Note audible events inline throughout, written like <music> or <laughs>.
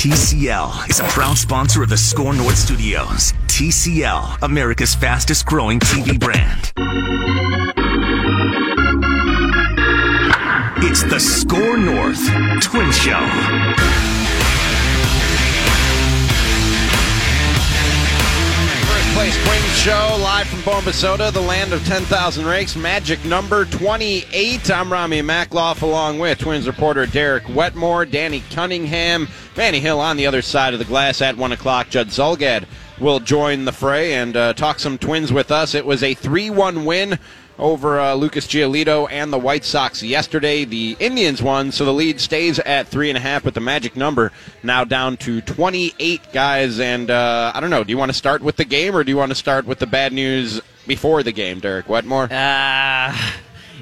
TCL is a proud sponsor of the SKOR North Studios. TCL, America's fastest growing TV brand. It's the SKOR North Twin Show. Place Show live from Bombasota, the land of 10,000 rakes. Magic number 28. I'm Ramie Makhlouf along with Twins reporter Derek Wetmore, Danny Cunningham, Manny Hill on the other side of the glass at 1 o'clock. Judd Zulgad will join the fray and uh, talk some Twins with us. It was a 3 1 win over uh, Lucas Giolito and the White Sox yesterday. The Indians won, so the lead stays at three and a half, but the magic number now down to 28 guys. And uh, I don't know, do you want to start with the game or do you want to start with the bad news before the game, Derek Wetmore? Uh,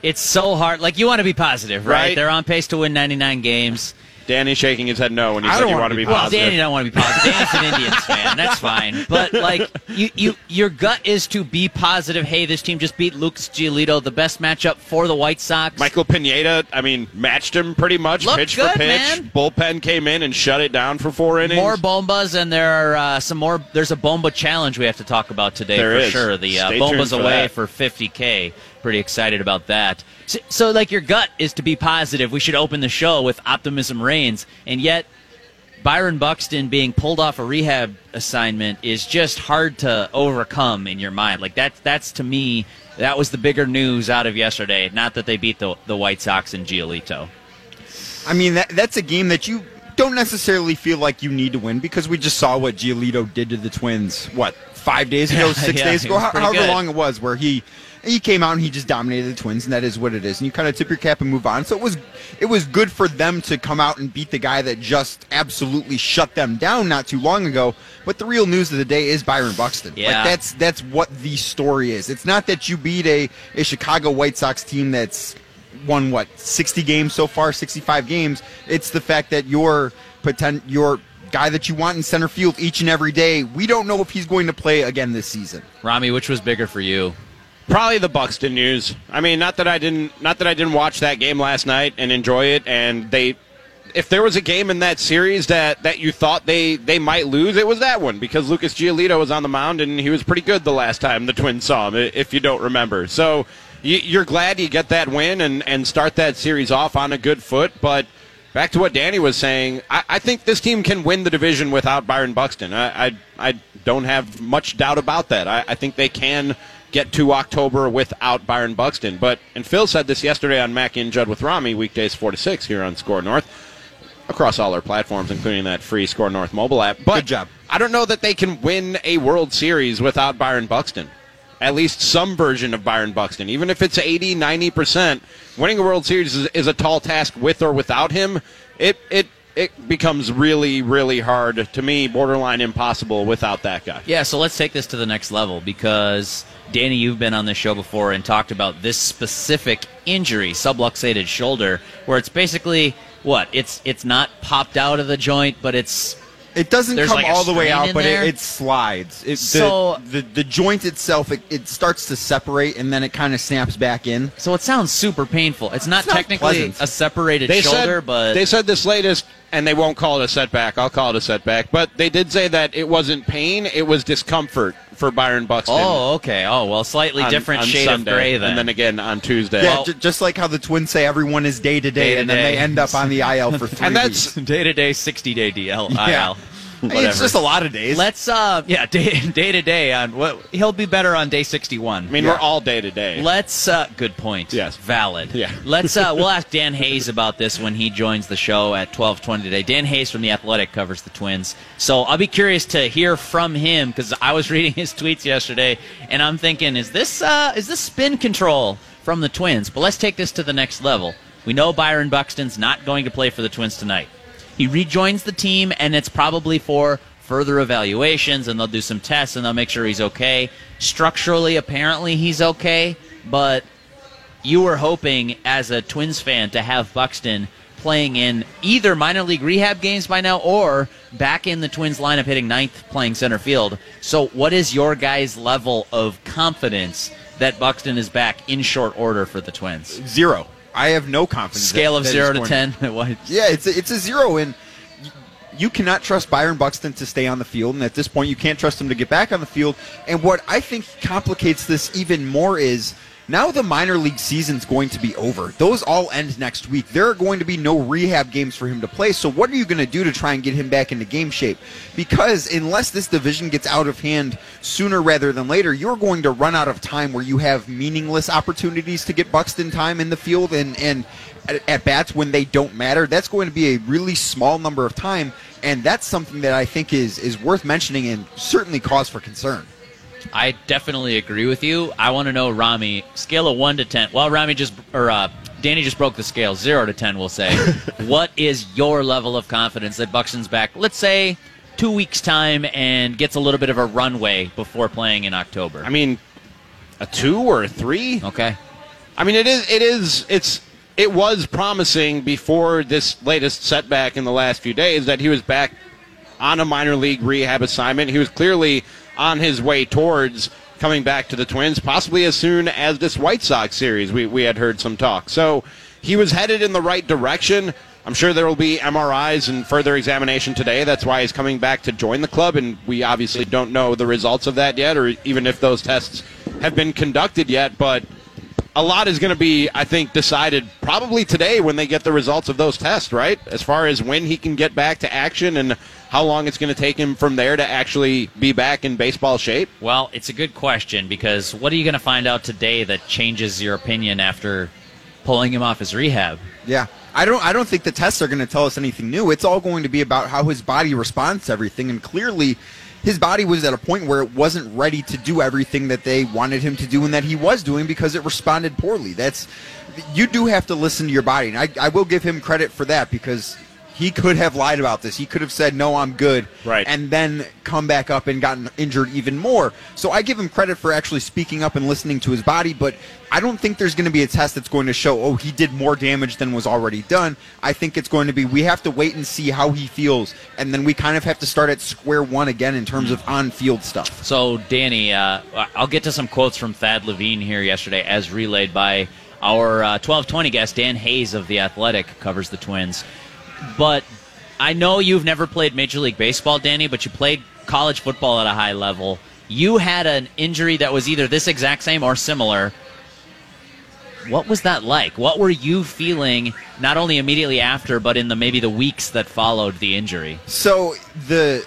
it's so hard. Like, you want to be positive, right? Right. They're on pace to win 99 games. Danny shaking his head no when you I said you wanna want be be Well, positive. Danny don't want to be positive. Danny's an <laughs> Indians fan. That's fine. But like, you, you, your gut is to be positive. Hey, this team just beat Lucas Giolito, the best matchup for the White Sox. Michael Pineda, I mean, matched him pretty much, Looked pitch good, for pitch. man. Bullpen came in and shut it down for four innings. More bombas, and there are uh, some more. There's a bomba challenge we have to talk about today There for is. sure. The uh, bombas for away that. for 50k. Pretty excited about that. So, so, like, your gut is to be positive. We should open the show with optimism reigns, and yet Byron Buxton being pulled off a rehab assignment is just hard to overcome in your mind. Like that's that's to me that was the bigger news out of yesterday. Not that they beat the the White Sox and Giolito. I mean, that, that's a game that you don't necessarily feel like you need to win because we just saw what Giolito did to the Twins. What five days ago, <laughs> six yeah, days ago, how- however good. long it was, where he he came out and he just dominated the Twins, and that is what it is. And you kind of tip your cap and move on. So it was it was good for them to come out and beat the guy that just absolutely shut them down not too long ago. But the real news of the day is Byron Buxton. Yeah. Like that's that's what the story is. It's not that you beat a, a Chicago White Sox team that's won what 60 games so far 65 games it's the fact that your potent your guy that you want in center field each and every day we don't know if he's going to play again this season Ramie, which was bigger for you? Probably the Buxton news. I mean, not that I didn't, not that I didn't watch that game last night and enjoy it. And they, if there was a game in that series that that you thought they they might lose, it was that one because Lucas Giolito was on the mound and he was pretty good the last time the Twins saw him. If you don't remember, so you're glad you get that win and and start that series off on a good foot, but. Back to what Danny was saying, I, I think this team can win the division without Byron Buxton. I, I, I don't have much doubt about that. I, I think they can get to October without Byron Buxton. But and Phil said this yesterday on Mac and Judd with Ramie, weekdays four to six here on SKOR North, across all our platforms, including that free SKOR North mobile app. But Good job. I don't know that they can win a World Series without Byron Buxton. At least some version of Byron Buxton. Even if it's 80, 90%, winning a World Series is, is a tall task with or without him. It, it, it becomes really, really hard, to me, borderline impossible without that guy. Yeah, so let's take this to the next level because Danny, you've been on this show before and talked about this specific injury, subluxated shoulder, where it's basically what it's it's not popped out of the joint, but it's it doesn't There's come like all the way out but it, it slides it, So- the, the the joint itself it, it starts to separate and then it kind of snaps back in so it sounds super painful. It's not It's technically pleasant. a separated They shoulder, said, but they said this latest, and they won't call it a setback. I'll call it a setback. But they did say that it wasn't pain; it was discomfort for Byron Buxton. oh, okay. Oh, well, slightly on- different on shade Sunday, of gray then. and then again on Tuesday. yeah Well- ju- just like how the twins say everyone is day to day and then they end up on the IL for <laughs> three And that's- day to day, sixty day DL. IL. I mean, <laughs> Whatever. it's just a lot of days Let's uh yeah <laughs> day day to day on what he'll be better on day sixty one. I mean, Yeah. we're all day to day. Let's uh good point. Yes. Valid. Yeah. <laughs> Let's uh we'll ask Dan Hayes about this when he joins the show at twelve twenty today. Dan Hayes from the Athletic covers the Twins. So I'll be curious to hear from him because I was reading his tweets yesterday and I'm thinking, is this uh is this spin control from the Twins? But let's take this to the next level. We know Byron Buxton's not going to play for the Twins tonight. He rejoins the team, and it's probably for further evaluations, and they'll do some tests, and they'll make sure he's okay. Structurally, apparently, he's okay, but you were hoping, as a Twins fan, to have Buxton playing in either minor league rehab games by now or back in the Twins lineup hitting ninth playing center field. So, what is your guys' level of confidence that Buxton is back in short order for the Twins? zero. I have no confidence. Scale that- of that zero to ten. <laughs> Yeah, it's a, it's a zero, and you cannot trust Byron Buxton to stay on the field, and at this point, you can't trust him to get back on the field. And what I think complicates this even more is now the minor league season's going to be over. Those all end next week. There are going to be no rehab games for him to play. So what are you going to do to try and get him back into game shape? Because unless this division gets out of hand sooner rather than later, you're going to run out of time where you have meaningless opportunities to get Buxton time in the field and and at bats when they don't matter. That's going to be a really small number of time, and that's something that I think is is worth mentioning and certainly cause for concern. I definitely agree with you. I want to know Ramie scale of one to ten. Well, Ramie just or uh, Danny just broke the scale zero to ten. We'll say, <laughs> what is your level of confidence that Buxton's back? Let's say two weeks time and gets a little bit of a runway before playing in October. I mean, a two or a three? Okay. I mean, it is. It is. It's. It was promising before this latest setback in the last few days that he was back on a minor league rehab assignment. He was clearly on his way towards coming back to the Twins, possibly as soon as this White Sox series. We, we had heard some talk. So he was headed in the right direction. I'm sure there will be MRIs and further examination today. That's why he's coming back to join the club, and we obviously don't know the results of that yet, or even if those tests have been conducted yet. But a lot is going to be, I think, decided probably today when they get the results of those tests, right? As far as when he can get back to action and how long it's going to take him from there to actually be back in baseball shape? Well, it's a good question because what are you going to find out today that changes your opinion after pulling him off his rehab? Yeah. I don't I don't think the tests are going to tell us anything new. It's all going to be about how his body responds to everything and clearly his body was at a point where it wasn't ready to do everything that they wanted him to do and that he was doing because it responded poorly. That's you do have to listen to your body, and I, I will give him credit for that because he could have lied about this. He could have said, "No, I'm good," right, and then come back up and gotten injured even more. So I give him credit for actually speaking up and listening to his body. But I don't think there's going to be a test that's going to show, "Oh, he did more damage than was already done." I think it's going to be we have to wait and see how he feels, and then we kind of have to start at square one again in terms of on-field stuff. So, Danny, uh, I'll get to some quotes from Thad Levine here yesterday, as relayed by our uh, 1220 guest Dan Hayes of the Athletic, covers the Twins. But I know you've never played Major League Baseball, Danny, but you played college football at a high level. You had an injury that was either this exact same or similar. What was that like? What were you feeling not only immediately after, but in the maybe the weeks that followed the injury? So the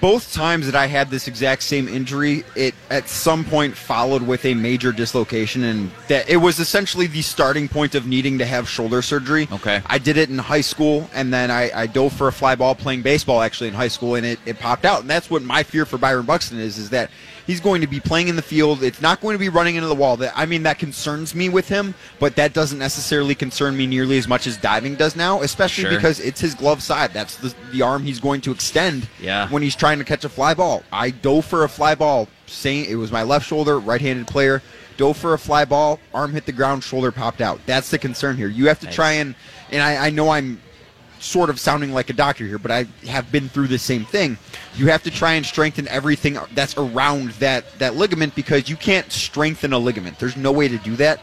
both times that I had this exact same injury, it at some point followed with a major dislocation, and that it was essentially the starting point of needing to have shoulder surgery. Okay. I did it in high school, and then I, I dove for a fly ball playing baseball actually in high school, and it, it popped out. And that's what my fear for Byron Buxton is, is that he's going to be playing in the field. It's not going to be running into the wall. That I mean, that concerns me with him, but that doesn't necessarily concern me nearly as much as diving does now, especially Sure. because it's his glove side. That's the, the arm he's going to extend Yeah. when he's trying to catch a fly ball. I dove for a fly ball. Saying it was my left shoulder, right-handed player. Dove for a fly ball, arm hit the ground, shoulder popped out. That's the concern here. You have to try and and I, I know I'm sort of sounding like a doctor here, but I have been through the same thing. You have to try and strengthen everything that's around that that ligament because you can't strengthen a ligament. There's no way to do that.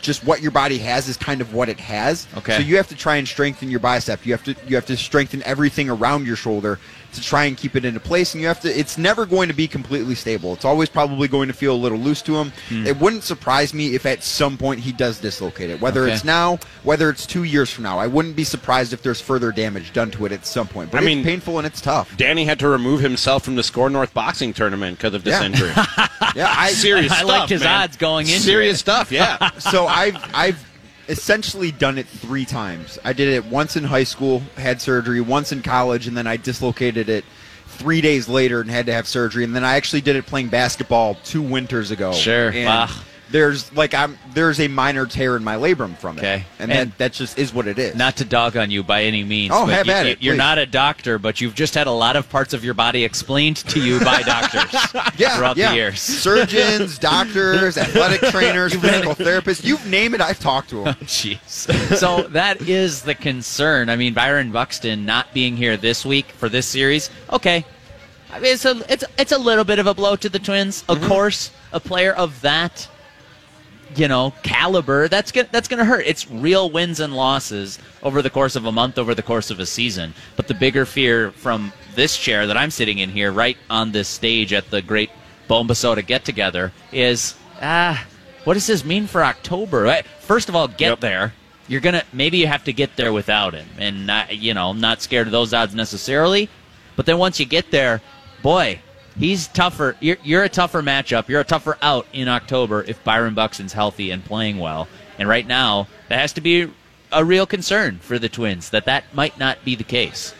Just what your body has is kind of what it has. Okay. So you have to try and strengthen your bicep. You have to you have to strengthen everything around your shoulder to try and keep it into place. And you have to. It's never going to be completely stable. It's always probably going to feel a little loose to him. Hmm. It wouldn't surprise me if at some point he does dislocate it. Whether Okay. it's now, whether it's two years from now, I wouldn't be surprised if there's further damage done to it at some point. But I it's mean- painful and it's tough. Danny had to remove himself from the SKOR North boxing tournament because of this Yeah. injury. <laughs> Yeah, I Serious I stuff. liked his man. odds going into Serious it. stuff, yeah. <laughs> so I've I've essentially done it three times. I did it once in high school, had surgery, once in college, and then I dislocated it three days later and had to have surgery. And then I actually did it playing basketball two winters ago. Sure. And Wow. There's like I'm there's a minor tear in my labrum from it. Okay. And, And- that that just is what it is. Not to dog on you by any means. Oh, but have you, at it, You're please. not a doctor, but you've just had a lot of parts of your body explained to you by <laughs> doctors yeah, throughout yeah. the years. Surgeons, <laughs> doctors, athletic trainers, physical therapists, you name it, I've talked to them. Jeez. So that is the concern. I mean, Byron Buxton not being here this week for this series. Okay, I mean, it's a it's it's a little bit of a blow to the Twins. Of Mm-hmm. course, a player of that you know, caliber, that's gonna, that's going to hurt. It's real wins and losses over the course of a month, over the course of a season. But the bigger fear from this chair that I'm sitting in here, right on this stage at the Great Bombasota Get Together, is ah, what does this mean for October? Right? First of all, get Yep. there. You're gonna maybe you have to get there without him, and not, you know, I'm not scared of those odds necessarily. But then once you get there, boy, he's tougher. You're, you're a tougher matchup. You're a tougher out in October if Byron Buxton's healthy and playing well. And right now, that has to be a real concern for the Twins that that might not be the case.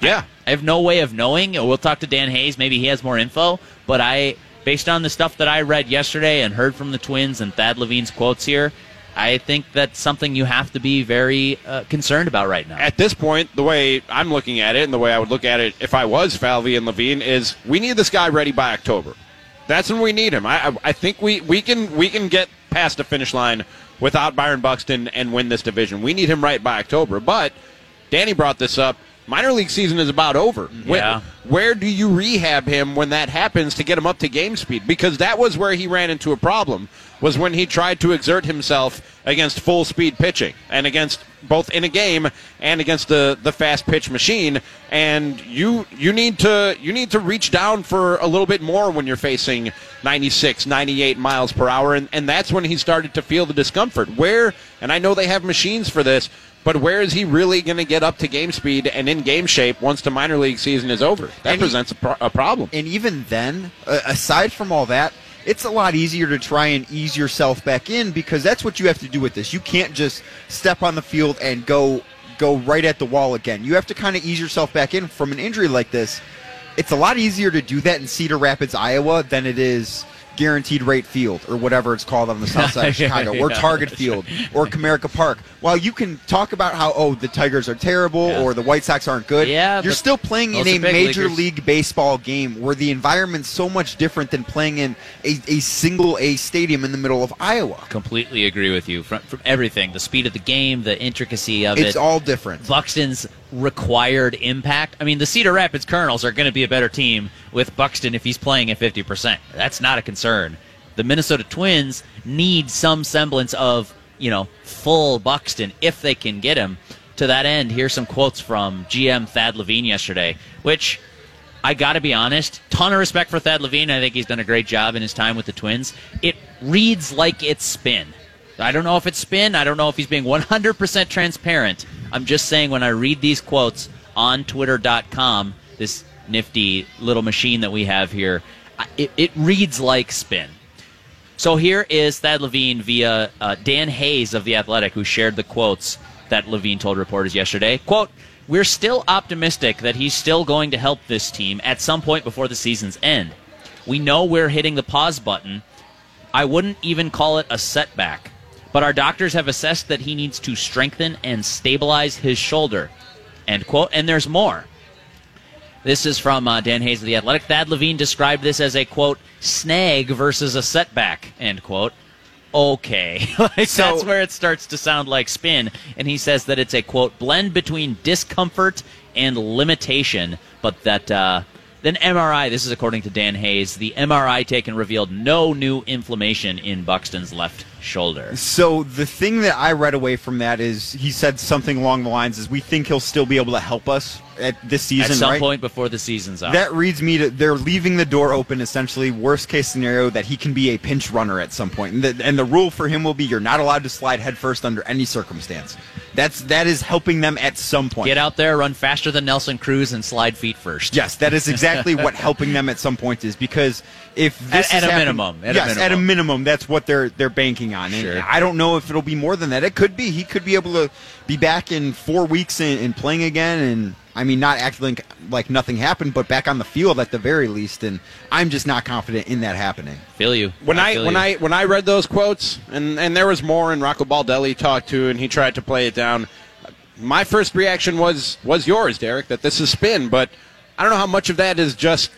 Yeah. I have no way of knowing. We'll talk to Dan Hayes. Maybe he has more info. But I, based on the stuff that I read yesterday and heard from the Twins and Thad Levine's quotes here, I think that's something you have to be very uh, concerned about right now. At this point, the way I'm looking at it and the way I would look at it if I was Falvey and Levine is we need this guy ready by October. That's when we need him. I, I, I think we, we can we can get past the finish line without Byron Buxton and win this division. We need him right by October. But Danny brought this up. Minor league season is about over. Yeah. where do you rehab him when that happens to get him up to game speed? Because that was where he ran into a problem. Was when he tried to exert himself against full speed pitching and against both in a game and against the, the fast pitch machine. And you you need to you need to reach down for a little bit more when you're facing 96, 98 miles per hour, and, and that's when he started to feel the discomfort. Where and I know they have machines for this. But where is he really going to get up to game speed and in game shape once the minor league season is over? That And he- presents a, pro- a problem. And even then, aside from all that, it's a lot easier to try and ease yourself back in because that's what you have to do with this. You can't just step on the field and go go right at the wall again. You have to kind of ease yourself back in from an injury like this. It's a lot easier to do that in Cedar Rapids, Iowa, than it is Guaranteed Rate Field or whatever it's called on the south side of <laughs> Chicago, or Yeah. Target Field, or Comerica Park. While you can talk about how oh the Tigers are terrible Yeah. or the White Sox aren't good, Yeah, you're still playing in a major leaguers. league baseball game where the environment's so much different than playing in a, a single A stadium in the middle of Iowa. completely agree with you from, from everything the speed of the game, the intricacy of It's it. It's all different. Buxton's required impact. I mean, the Cedar Rapids Kernels are going to be a better team with Buxton if he's playing at 50%. That's not a concern. The Minnesota Twins need some semblance of, you know, full Buxton if they can get him. To that end, here's some quotes from GM Thad Levine yesterday, which I got to be honest, ton of respect for Thad Levine. I think he's done a great job in his time with the Twins. It reads like it's spin. I don't know if it's spin. I don't know if he's being 100% transparent. I'm just saying when I read these quotes on twitter.com, this nifty little machine that we have here, it, it reads like spin. So here is Thad Levine via uh, Dan Hayes of The Athletic, who shared the quotes that Levine told reporters yesterday. Quote, We're still optimistic that he's still going to help this team at some point before the season's end. We know we're hitting the pause button. I wouldn't even call it a setback. But our doctors have assessed that he needs to strengthen and stabilize his shoulder. End quote. And there's more. This is from uh, Dan Hayes of The Athletic. Thad Levine described this as a, quote, snag versus a setback, end quote. Okay. <laughs> like, So- that's where it starts to sound like spin. And he says that it's a, quote, blend between discomfort and limitation, but that. Uh, then MRI, this is according to Dan Hayes, the MRI taken revealed no new inflammation in Buxton's left shoulder. So the thing that I read away from that is he said something along the lines is we think he'll still be able to help us at this season, At some right? point before the season's out. That reads me to they're leaving the door open essentially worst case scenario that he can be a pinch runner at some point. And the, and the rule for him will be you're not allowed to slide headfirst under any circumstance. That's that is helping them at some point. Get out there, run faster than Nelson Cruz, and slide feet first. Yes, that is exactly <laughs> what helping them at some point is because if this At- at a happen- minimum, at a yes, at a minimum. minimum, that's what they're they're banking on. And Sure. I don't know if it'll be more than that. It could be. He could be able to be back in four weeks and, and playing again, and I mean, not acting like, like nothing happened, but back on the field at the very least. And I'm just not confident in that happening. Feel you. When I, feel when you. I when I read those quotes, and and there was more, and Rocco Baldelli talked to, and he tried to play it down. My first reaction was was yours, Derek, that this is spin, but I don't know how much of that is just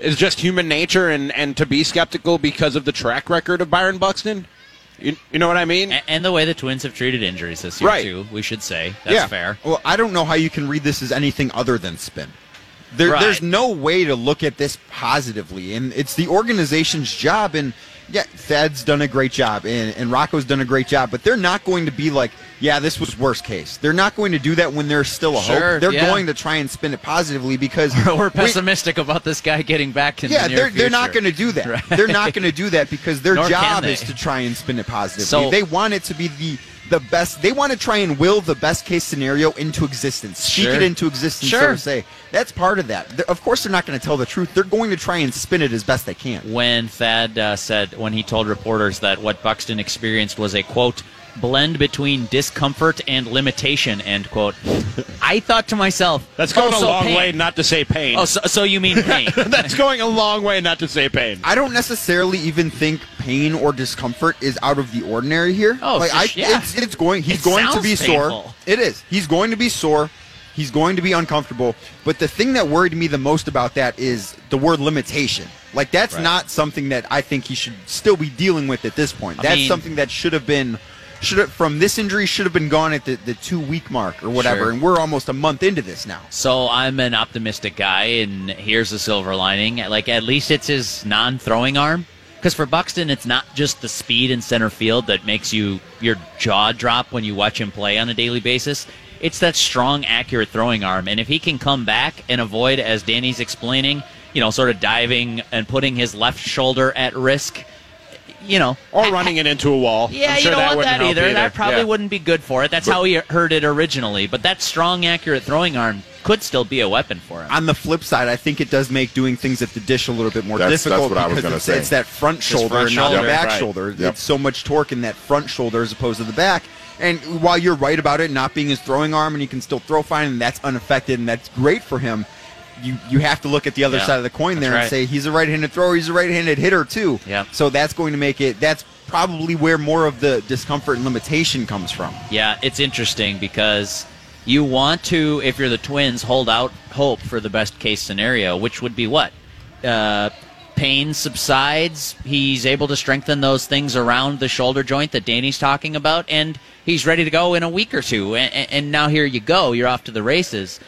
is just human nature, and and to be skeptical because of the track record of Byron Buxton. You, you know what I mean? A- and the way the Twins have treated injuries this year Right. too, we should say that's yeah. fair. Well, I don't know how you can read this as anything other than spin. There, Right. There's no way to look at this positively, and it's the organization's job. And yeah, Thad's done a great job, and, and Rocco's done a great job, but they're not going to be like, yeah, this was worst case. They're not going to do that when there's still a Sure, hope. They're yeah. going to try and spin it positively because <laughs> We're we- pessimistic about this guy getting back in yeah, the they're they're not going to do that. <laughs> Right. They're not going to do that because their Nor job is to try and spin it positively. So- they want it to be the the best. They want to try and will the best case scenario into existence, speak Sure. it into existence. So Sure. to say that's part of that. They're- of course, they're not going to tell the truth. They're going to try and spin it as best they can. when Thad uh, said when he told reporters that what Buxton experienced was a quote blend between discomfort and limitation end quote. I thought to myself, That's going oh, a so long pain. way not to say pain. Oh, so, so you mean <laughs> pain? That's going a long way not to say pain. I don't necessarily even think pain or discomfort is out of the ordinary here. Oh, like for I, sh- yeah. it's, it's going. He's It going to sounds be sore. It is. He's going to be sore. He's going to be uncomfortable. But the thing that worried me the most about that is the word limitation. Like that's Right. not something that I think he should still be dealing with at this point. I That's mean- something that should have been. Should have, from this injury should have been gone at the, the two week mark or whatever, Sure. and we're almost a month into this now. So I'm an optimistic guy, and here's the silver lining. Like at least it's his non-throwing arm. Because for Buxton, it's not just the speed in center field that makes you your jaw drop when you watch him play on a daily basis. It's that strong, accurate throwing arm, and if he can come back and avoid, as Danny's explaining, you know, sort of diving and putting his left shoulder at risk, you know, Or running it into a wall. yeah, sure you don't that want that help either. That probably Yeah. wouldn't be good for it. That's how he heard it originally. But that strong, accurate throwing arm could still be a weapon for him. On the flip side, I think it does make doing things at the dish a little bit more That's- difficult that's what I was because gonna it's, say. it's that front shoulder front and not the back right. shoulder. Yep. It's so much torque in that front shoulder as opposed to the back. And while you're right about it not being his throwing arm and he can still throw fine and that's unaffected and that's great for him, you you have to look at the other Yeah, side of the coin there and right. say he's a right-handed thrower, he's a right-handed hitter too. Yep. So that's going to make it that's probably where more of the discomfort and limitation comes from. Yeah, it's interesting because you want to, if you're the Twins, hold out hope for the best case scenario, which would be what? Uh, pain subsides. He's able to strengthen those things around the shoulder joint that Danny's talking about, and he's ready to go in a week or two. And, and now here you go. You're off to the races.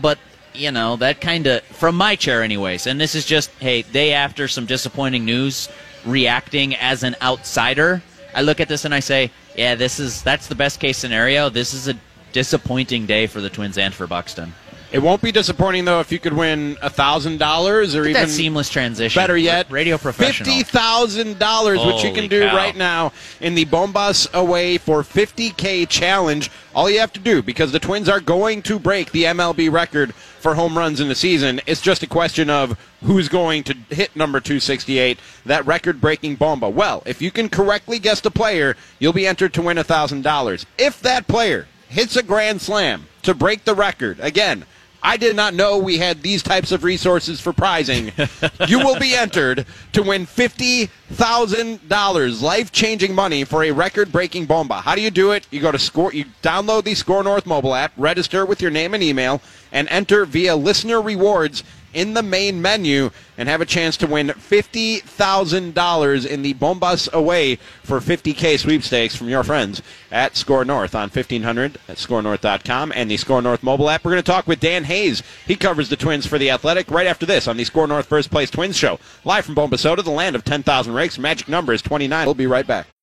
But you know that kind of from my chair, anyways. And this is just hey, day after some disappointing news, reacting as an outsider. I look at this and I say, yeah, this is that's the best case scenario. This is a disappointing day for the Twins and for Buxton. It won't be disappointing though if you could win a thousand dollars or even that seamless transition. Better yet, radio professional. Fifty thousand dollars, which you can do cow. right now in the Bombas Away for 50k challenge. All you have to do, because the Twins are going to break the MLB record for home runs in the season, it's just a question of who's going to hit number 268, that record-breaking bomba. Well, if you can correctly guess the player, you'll be entered to win a thousand dollars. If that player hits a grand slam to break the record, again. I did not know we had these types of resources for prizing. <laughs> you will be entered to win $50,000 life-changing money for a record-breaking bomba. How do you do it? You go to Score you download the SKOR North mobile app, register with your name and email and enter via listener rewards in the main menu and have a chance to win $50,000 in the Bombas Away for 50K sweepstakes from your friends at SKOR North on 1500 at skornorth.com and the SKOR North mobile app. We're going to talk with Dan Hayes. He covers the Twins for The Athletic right after this on the SKOR North First Place Twins Show. Live from Bombasota, the land of 10,000 rakes. Magic number is 29. We'll be right back.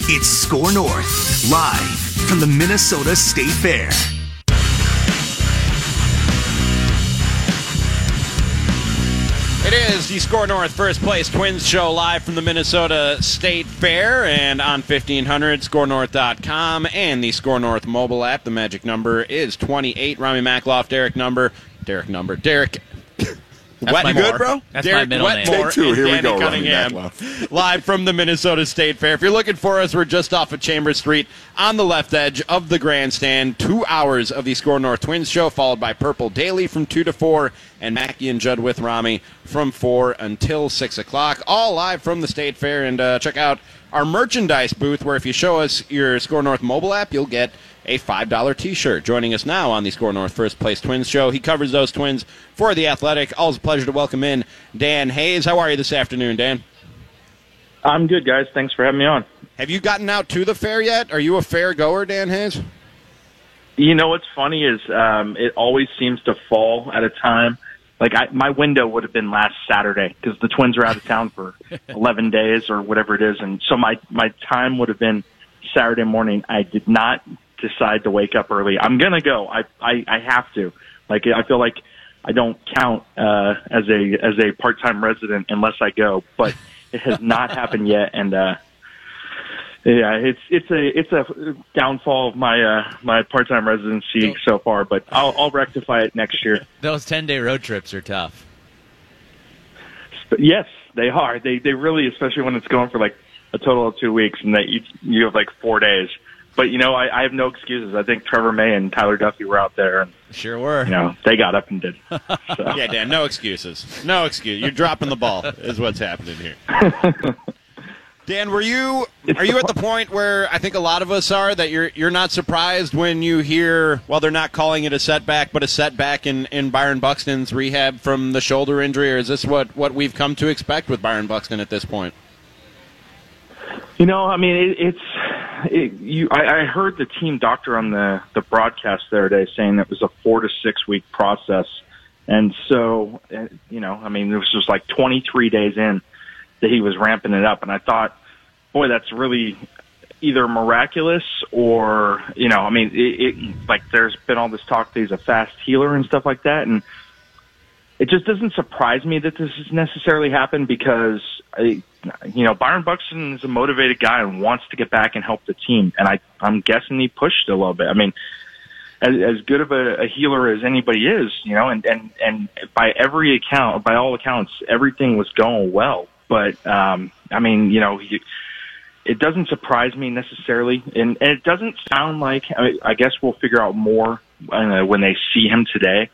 It's SKOR North, live from the Minnesota State Fair. It is the SKOR North First Place Twins Show live from the Minnesota State Fair and on 1500 skornorth.com and the SKOR North mobile app. The magic number is 28. Ramie Makhlouf, Derek number, Derek number, Derek Wet my good, bro? That's my Derek middle name. Wetmore Take two. and Here we go, Cunningham, live from the Minnesota State Fair. If you're looking for us, we're just off of Chambers Street on the left edge of the grandstand. Two hours of the SKOR North Twins show, followed by Purple Daily from 2 to 4, and Mackey and Judd with Ramie from 4 until 6 o'clock. All live from the State Fair. And uh, check out our merchandise booth, where if you show us your SKOR North mobile app, you'll get a $5 t shirt. Joining us now on the SKOR North First Place Twins show. He covers those Twins for The Athletic. Always a pleasure to welcome in Dan Hayes. How are you this afternoon, Dan? I'm good, guys. Thanks for having me on. Have you gotten out to the fair yet? Are you a fair goer, Dan Hayes? You know what's funny is um, it always seems to fall at a time. Like I, my window would have been last Saturday because the Twins are out of town for <laughs> 11 days or whatever it is, and so my my time would have been Saturday morning. I did not decide to wake up early. I'm gonna go. I I, I have to. Like I feel like I don't count uh, as a as a part time resident unless I go, but it has <laughs> not happened yet, and. uh Yeah, it's it's a it's a downfall of my uh, my part time residency so far, but I'll I'll rectify it next year. Those 10 day road trips are tough. Yes, they are. They they really, especially when it's going for like a total of two weeks, and that you you have like four days. But you know, I, I have no excuses. I think Trevor May and Tyler Duffey were out there, and Sure were. you know they got up and did. <laughs> So. Yeah, Dan, no excuses. No excuse. You're dropping the ball, is what's happening here. <laughs> Dan, were you are you at the point where I think a lot of us are that you're you're not surprised when you hear well they're not calling it a setback but a setback in, in Byron Buxton's rehab from the shoulder injury or is this what, what we've come to expect with Byron Buxton at this point? You know, I mean, it, it's it, you. I, I heard the team doctor on the the broadcast the other day saying it was a four to six week process, and so uh, you know, I mean, it was just like 23 days in that he was ramping it up, and I thought, boy, that's really either miraculous or you know, I mean, it, it like there's been all this talk that he's a fast healer and stuff like that, and it just doesn't surprise me that this has necessarily happened because I, you know Byron Buxton is a motivated guy and wants to get back and help the team, and I I'm guessing he pushed a little bit. I mean, as, as good of a, a healer as anybody is, you know, and and and by every account, by all accounts, everything was going well. But um, I mean, you know, you, it doesn't surprise me necessarily, and, and it doesn't sound like. I, mean, I guess we'll figure out more uh, when they see him today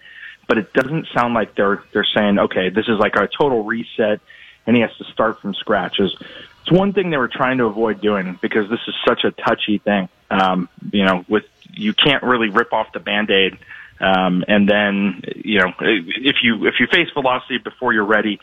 but it doesn't sound like they're they're saying, okay, this is like a total reset, and he has to start from scratch. Is it's one thing they were trying to avoid doing because this is such a touchy thing. Um, you know, with you can't really rip off the band aid, um, and then you know if you if you face velocity before you're ready.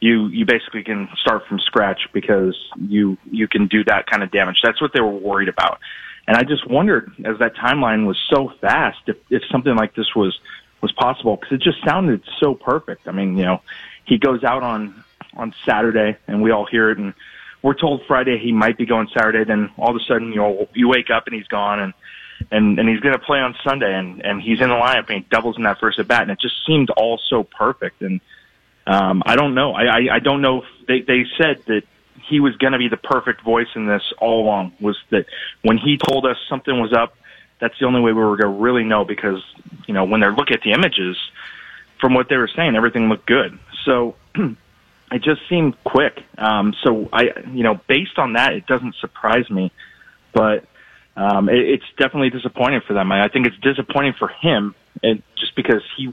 You you basically can start from scratch because you you can do that kind of damage. That's what they were worried about, and I just wondered as that timeline was so fast if if something like this was was possible because it just sounded so perfect. I mean, you know, he goes out on on Saturday and we all hear it and we're told Friday he might be going Saturday. Then all of a sudden, you know, you wake up and he's gone and and and he's going to play on Sunday and and he's in the lineup and he doubles in that first at bat and it just seemed all so perfect and um, I don't know. I, I I don't know. If they they said that he was going to be the perfect voice in this all along. Was that when he told us something was up that's the only way we were going to really know because, you know, when they're looking at the images, from what they were saying, everything looked good. So <clears throat> it just seemed quick. Um, so I, you know, based on that, it doesn't surprise me, but um, it, it's definitely disappointing for them. I, I think it's disappointing for him, and just because he,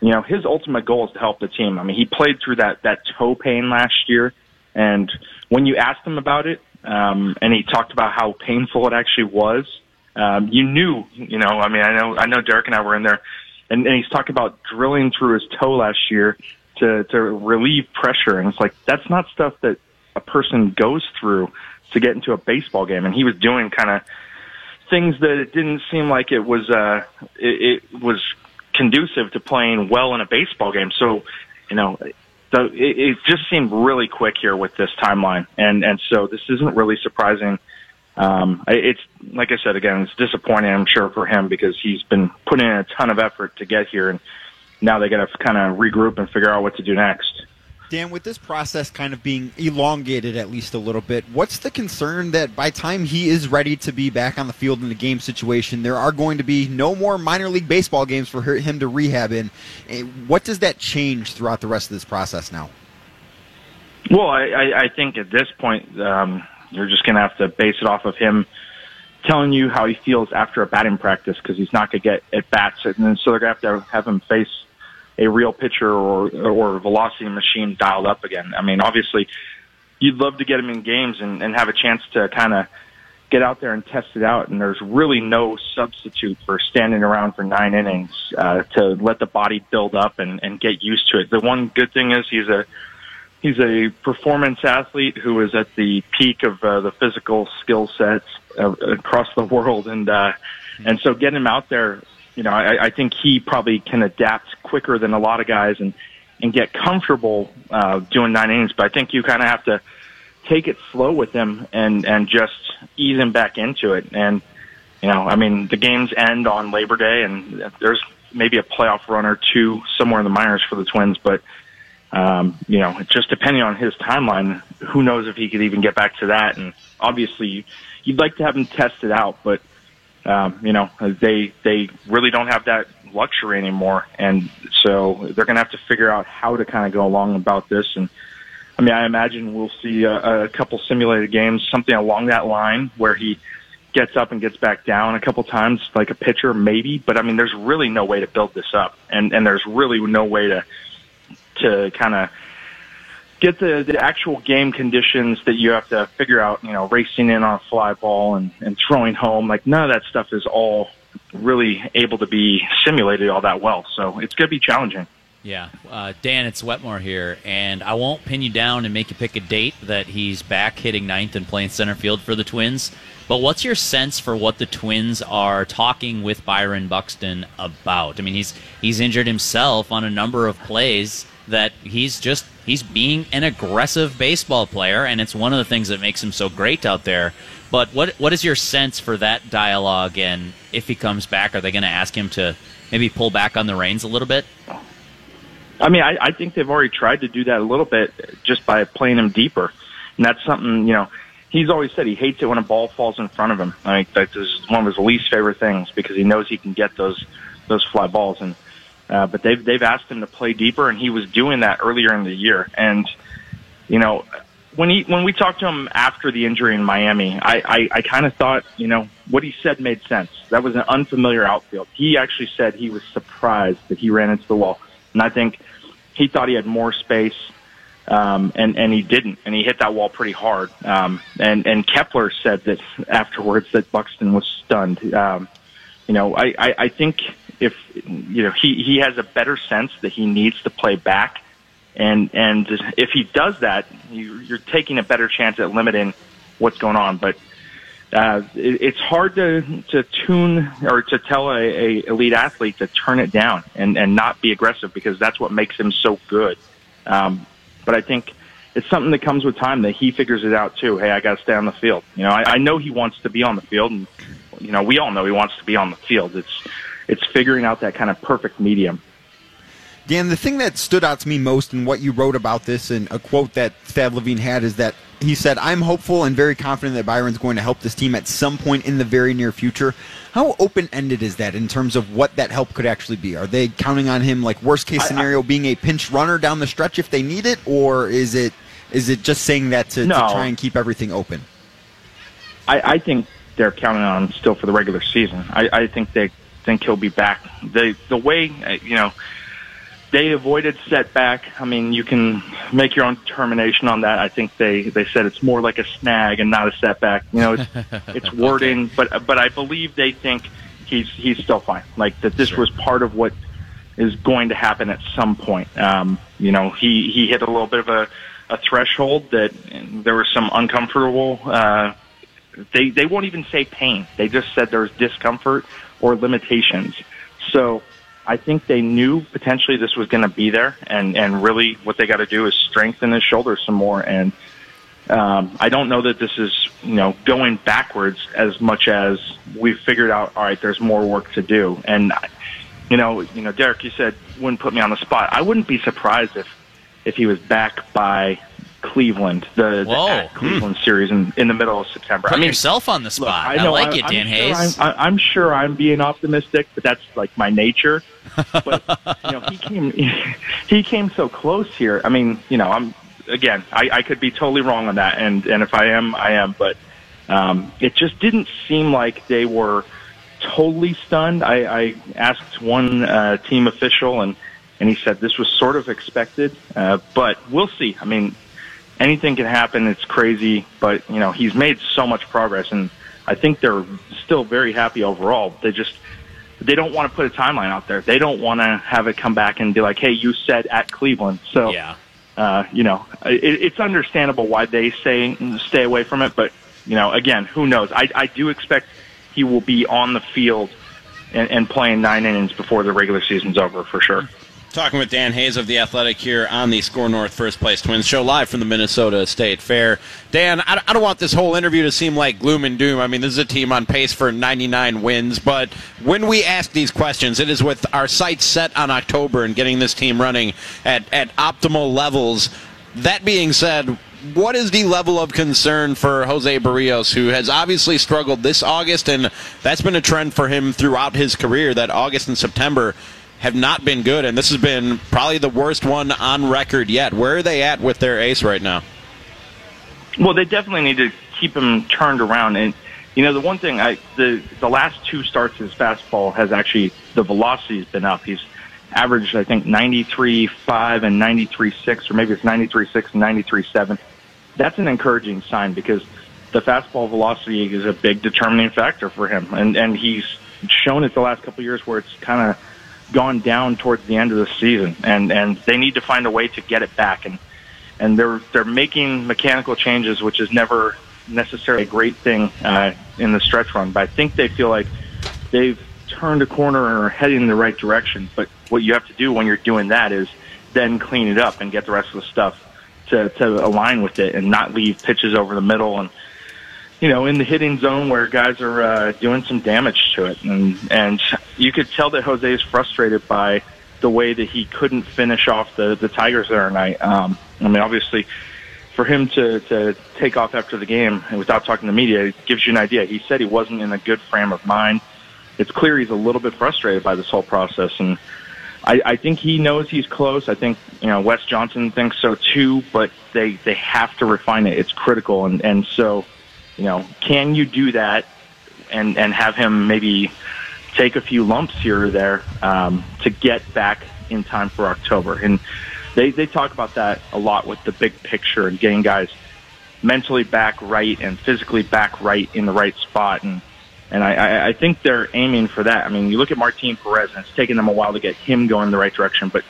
you know, his ultimate goal is to help the team. I mean, he played through that that toe pain last year, and when you asked him about it, um, and he talked about how painful it actually was, um, you knew, you know, I mean, I know, I know Derek and I were in there and, and he's talking about drilling through his toe last year to, to relieve pressure. And it's like, that's not stuff that a person goes through to get into a baseball game. And he was doing kind of things that it didn't seem like it was, uh, it, it was conducive to playing well in a baseball game. So, you know, so it, it just seemed really quick here with this timeline. And, and so this isn't really surprising um, it's like I said again, it's disappointing. I'm sure for him because he's been putting in a ton of effort to get here, and now they got to kind of regroup and figure out what to do next. Dan, with this process kind of being elongated at least a little bit, what's the concern that by time he is ready to be back on the field in a game situation, there are going to be no more minor league baseball games for him to rehab in? Eh, what does that change throughout the rest of this process now? Well, I, I, I think at this point, um, you're just going to have to base it off of him telling you how he feels after a batting practice because he's not going to get at bats, and then so they're going to have to have him face a real pitcher or or velocity machine dialed up again. I mean, obviously, you'd love to get him in games and, and have a chance to kind of get out there and test it out. And there's really no substitute for standing around for nine innings uh, to let the body build up and, and get used to it. The one good thing is he's a he's a performance athlete who is at the peak of uh, the physical skill sets uh, across the world, and uh, and so getting him out there, you know, I, I think he probably can adapt quicker than a lot of guys and and get comfortable uh, doing nine innings. But I think you kind of have to take it slow with him and and just ease him back into it. And you know, I mean, the games end on Labor Day, and there's maybe a playoff run or two somewhere in the minors for the Twins, but um, you know, just depending on his timeline, who knows if he could even get back to that. And obviously, you'd like to have him test it out, but um, you know, they they really don't have that luxury anymore, and so they're going to have to figure out how to kind of go along about this. And I mean, I imagine we'll see a, a couple simulated games, something along that line, where he gets up and gets back down a couple times, like a pitcher, maybe. But I mean, there's really no way to build this up, and and there's really no way to to kind of get the, the actual game conditions that you have to figure out, you know, racing in on a fly ball and, and throwing home. Like none of that stuff is all really able to be simulated all that well. So it's going to be challenging. Yeah. Uh, Dan, it's Wetmore here, and I won't pin you down and make you pick a date that he's back hitting ninth and playing center field for the Twins. But what's your sense for what the Twins are talking with Byron Buxton about? I mean, he's he's injured himself on a number of plays that he's just he's being an aggressive baseball player, and it's one of the things that makes him so great out there. But what what is your sense for that dialogue? And if he comes back, are they going to ask him to maybe pull back on the reins a little bit? I mean, I, I think they've already tried to do that a little bit just by playing him deeper, and that's something you know. He's always said he hates it when a ball falls in front of him. I think that's one of his least favorite things because he knows he can get those those fly balls and uh, but they've they've asked him to play deeper, and he was doing that earlier in the year. And you know, when he when we talked to him after the injury in Miami, I I, I kind of thought you know what he said made sense. That was an unfamiliar outfield. He actually said he was surprised that he ran into the wall, and I think he thought he had more space. Um, and and he didn't, and he hit that wall pretty hard. Um, and and Kepler said that afterwards that Buxton was stunned. Um, you know, I, I, I think if you know he he has a better sense that he needs to play back, and and if he does that, you, you're taking a better chance at limiting what's going on. But uh, it, it's hard to to tune or to tell a, a elite athlete to turn it down and and not be aggressive because that's what makes him so good. Um, but I think it's something that comes with time that he figures it out too. Hey, I got to stay on the field. You know, I, I know he wants to be on the field, and you know, we all know he wants to be on the field. It's it's figuring out that kind of perfect medium. Dan, the thing that stood out to me most in what you wrote about this, and a quote that Thad Levine had, is that he said, I'm hopeful and very confident that Byron's going to help this team at some point in the very near future. How open ended is that in terms of what that help could actually be? Are they counting on him, like worst case scenario, I, I, being a pinch runner down the stretch if they need it, or is it is it just saying that to, no. to try and keep everything open? I, I think they're counting on him still for the regular season. I, I think they think he'll be back. The the way uh, you know they avoided setback. I mean, you can make your own determination on that. I think they they said it's more like a snag and not a setback. You know, it's <laughs> it's wording, okay. but but I believe they think he's he's still fine. Like that, this sure. was part of what is going to happen at some point. Um, you know, he he hit a little bit of a a threshold that there was some uncomfortable. Uh, they they won't even say pain. They just said there's discomfort or limitations. So I think they knew potentially this was going to be there, and and really what they got to do is strengthen his shoulders some more. And um, I don't know that this is you know going backwards as much as we've figured out. All right, there's more work to do, and you know, you know, Derek, you said wouldn't put me on the spot. I wouldn't be surprised if if he was back by Cleveland, the, the at Cleveland series in, in the middle of September. Put I mean, yourself on the spot. I, know like I- it, I'm Dan sure Hayes. I'm, I- I'm sure I'm being optimistic, but that's like my nature. <laughs> But you know, he came <laughs> he came so close here. I mean, you know, I'm again, I, I could be totally wrong on that, and and if I am, I am. But um, it just didn't seem like they were totally stunned. I, I asked one uh, team official, and and he said this was sort of expected, uh, but we'll see. I mean, anything can happen. It's crazy, but you know he's made so much progress, and I think they're still very happy overall. They just they don't want to put a timeline out there. They don't want to have it come back and be like, "Hey, you said at Cleveland." So, yeah. uh, you know, it, it's understandable why they say stay away from it. But you know, again, who knows? I, I do expect he will be on the field and, and playing nine innings before the regular season's over for sure. Talking with Dan Hayes of The Athletic here on the SKOR North First Place Twins show live from the Minnesota State Fair. Dan, I I don't want this whole interview to seem like gloom and doom. I mean, this is a team on pace for 99 wins, but when we ask these questions, it is with our sights set on October and getting this team running at, at optimal levels. That being said, what is the level of concern for Jose Berrios, who has obviously struggled this August, and that's been a trend for him throughout his career, that August and September have not been good, and this has been probably the worst one on record yet. Where are they at with their ace right now? Well, they definitely need to keep him turned around. And you know, the one thing I the the last two starts his fastball has actually the velocity's been up. He's averaged I think ninety three five and ninety three six, or maybe it's ninety three six and ninety three seven. That's an encouraging sign because the fastball velocity is a big determining factor for him, and and he's shown it the last couple of years where it's kind of gone down towards the end of the season, and and they need to find a way to get it back. And and they're they're making mechanical changes, which is never necessarily a great thing uh, in the stretch run. But I think they feel like they've turned a corner and are heading in the right direction. But what you have to do when you're doing that is then clean it up and get the rest of the stuff to to align with it and not leave pitches over the middle and you know, in the hitting zone where guys are uh, doing some damage to it, and and you could tell that Jose is frustrated by the way that he couldn't finish off the the Tigers there tonight. Um, I mean, obviously, for him to to take off after the game without talking to the media, it gives you an idea. He said he wasn't in a good frame of mind. It's clear he's a little bit frustrated by this whole process, and I, I think he knows he's close. I think you know Wes Johnson thinks so too, but they they have to refine it. It's critical, and and so you know, can you do that and and have him maybe take a few lumps here or there um, to get back in time for October? And they they talk about that a lot with the big picture and getting guys mentally back right and physically back right in the right spot and. And I, I, think they're aiming for that. I mean, you look at Martin Perez, and it's taken them a while to get him going in the right direction. But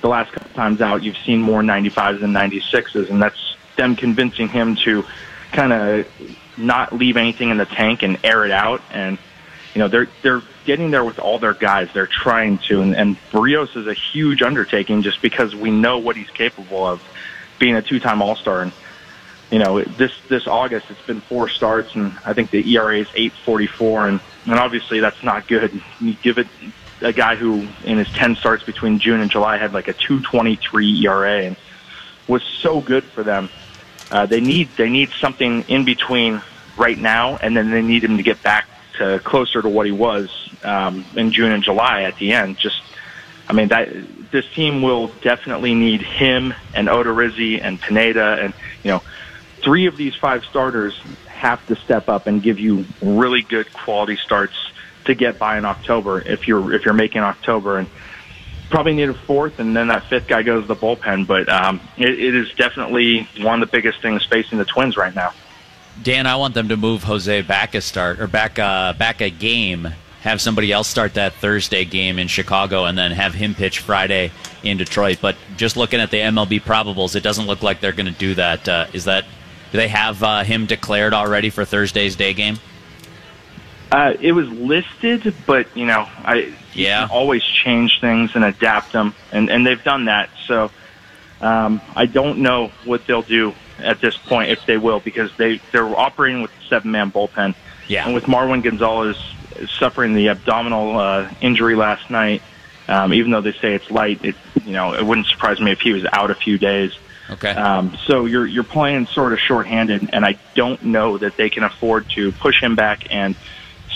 the last couple times out, you've seen more 95s than 96s, and that's them convincing him to kind of not leave anything in the tank and air it out. And you know they're they're getting there with all their guys. They're trying to, and, and Berrios is a huge undertaking just because we know what he's capable of, being a two-time All-Star. And you know this this August it's been four starts, and I think the ERA is 8.44, and and obviously that's not good. You give it a guy who in his 10 starts between June and July had like a 2.23 ERA and was so good for them. Uh, they need they need something in between right now, and then they need him to get back to closer to what he was um, in June and July at the end. Just, I mean that this team will definitely need him and Odorizzi and Pineda, and you know, three of these five starters have to step up and give you really good quality starts to get by in October if you're if you're making October and probably need a fourth, and then that fifth guy goes to the bullpen. But um, it, it is definitely one of the biggest things facing the Twins right now. Dan, I want them to move Jose back a start or back a, back a game. Have somebody else start that Thursday game in Chicago, and then have him pitch Friday in Detroit. But just looking at the MLB probables, it doesn't look like they're going to do that. Uh, is that do they have uh, him declared already for Thursday's day game? Uh, it was listed, but you know, I Yeah. always change things and adapt them, and and they've done that. So um, I don't know what they'll do at this point if they will, because they they're operating with a seven man bullpen. Yeah. And with Marwin Gonzalez suffering the abdominal uh, injury last night, Um, even though they say it's light, it you know it wouldn't surprise me if he was out a few days. Okay. Um, so you're you're playing sort of shorthanded, and I don't know that they can afford to push him back and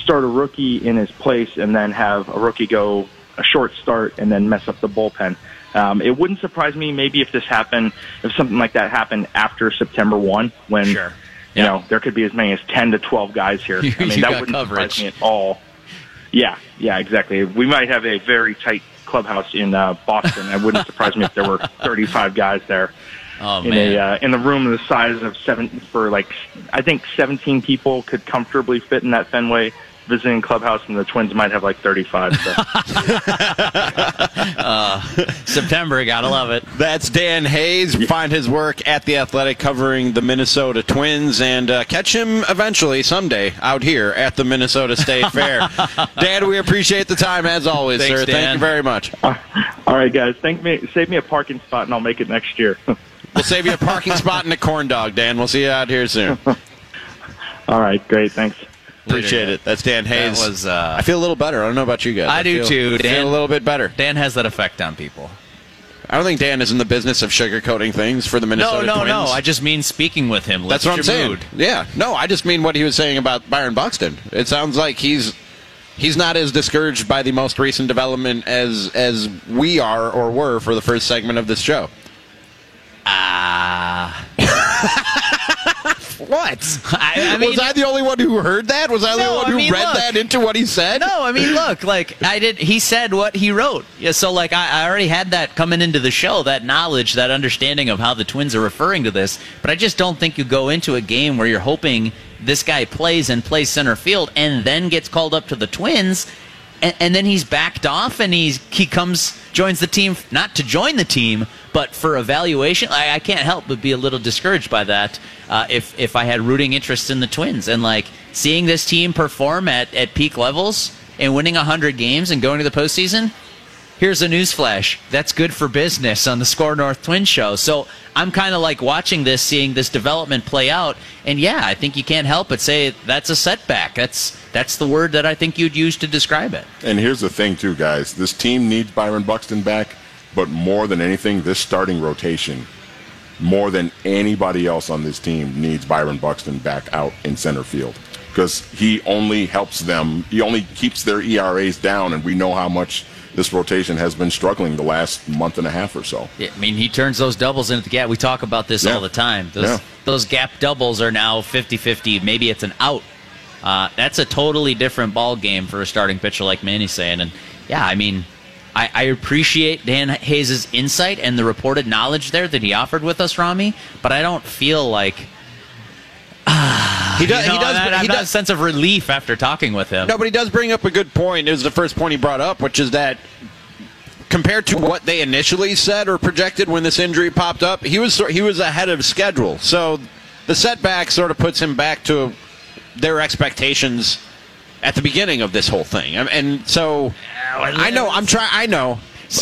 start a rookie in his place, and then have a rookie go a short start and then mess up the bullpen. Um, it wouldn't surprise me maybe if this happened, if something like that happened after September one, when Sure. you know there could be as many as ten to twelve guys here. <laughs> You- I mean that wouldn't coverage. surprise me at all. Yeah, yeah, exactly. We might have a very tight clubhouse in uh, Boston. It wouldn't surprise me if there were <laughs> 35 guys there oh in man. a uh, in the room the size of seven for like I think 17 people could comfortably fit in that Fenway visiting clubhouse, and the Twins might have like 35. So. <laughs> September, gotta love it. That's Dan Hayes. Find his work at The Athletic covering the Minnesota Twins and uh, catch him eventually someday out here at the Minnesota State <laughs> Fair. Dan, we appreciate the time as always, Thanks, sir. Thank you very much. All right, guys, thank me. Save me a parking spot, and I'll make it next year. <laughs> We'll save you a parking spot and a corn dog, Dan. We'll see you out here soon. All right, great, thanks. Appreciate it. That's Dan Hayes. That was, uh, I feel a little better. I don't know about you guys. I do feel, too, I Dan. feel a little bit better. Dan has that effect on people. I don't think Dan is in the business of sugarcoating things for the No, Minnesota no, Twins. no. I just mean speaking with him. That's what I'm saying. mood. Yeah. No, I just mean what he was saying about Byron Buxton. It sounds like he's he's not as discouraged by the most recent development as as we are or were for the first segment of this show. Ah. <laughs> What? <laughs> I, I mean, was I the only one who heard that? Was I the No, only one I who mean, read look. that into what he said? No, I mean, look, like I did. He said what he wrote. Yeah, so like I, I already had that coming into the show, that knowledge, that understanding of how the Twins are referring to this. But I just don't think you go into a game where you're hoping this guy plays and plays center field and then gets called up to the Twins, and, and then he's backed off and he's he comes joins the team not to join the team, but for evaluation. I, I can't help but be a little discouraged by that. Uh, if if I had rooting interest in the Twins and like seeing this team perform at, at peak levels and winning 100 games and going to the postseason, here's a newsflash. That's good for business on the SKOR North Twin Show. So I'm kind of like watching this, seeing this development play out, and yeah, I think you can't help but say that's a setback. That's that's the word that I think you'd use to describe it. And here's the thing, too, guys. This team needs Byron Buxton back, but more than anything, this starting rotation, more than anybody else on this team, needs Byron Buxton back out in center field because he only helps them. He only keeps their ERAs down, and we know how much this rotation has been struggling the last month and a half or so. I mean, he turns those doubles into the gap. We talk about this Yeah. all the time. Those, Yeah. those gap doubles are now 50 50. Maybe it's an out. Uh, that's a totally different ball game for a starting pitcher like Manny's saying. And yeah, I mean, I, I appreciate Dan Hayes' insight and the reported knowledge there that he offered with us, Ramie, but I don't feel like. <sighs> He does. you know, he does. I, he have a sense of relief after talking with him. No, but he does bring up a good point. It was the first point he brought up, which is that compared to what they initially said or projected when this injury popped up, he was he was ahead of schedule. So the setback sort of puts him back to their expectations at the beginning of this whole thing. And- And so I know I'm trying. I know. <laughs>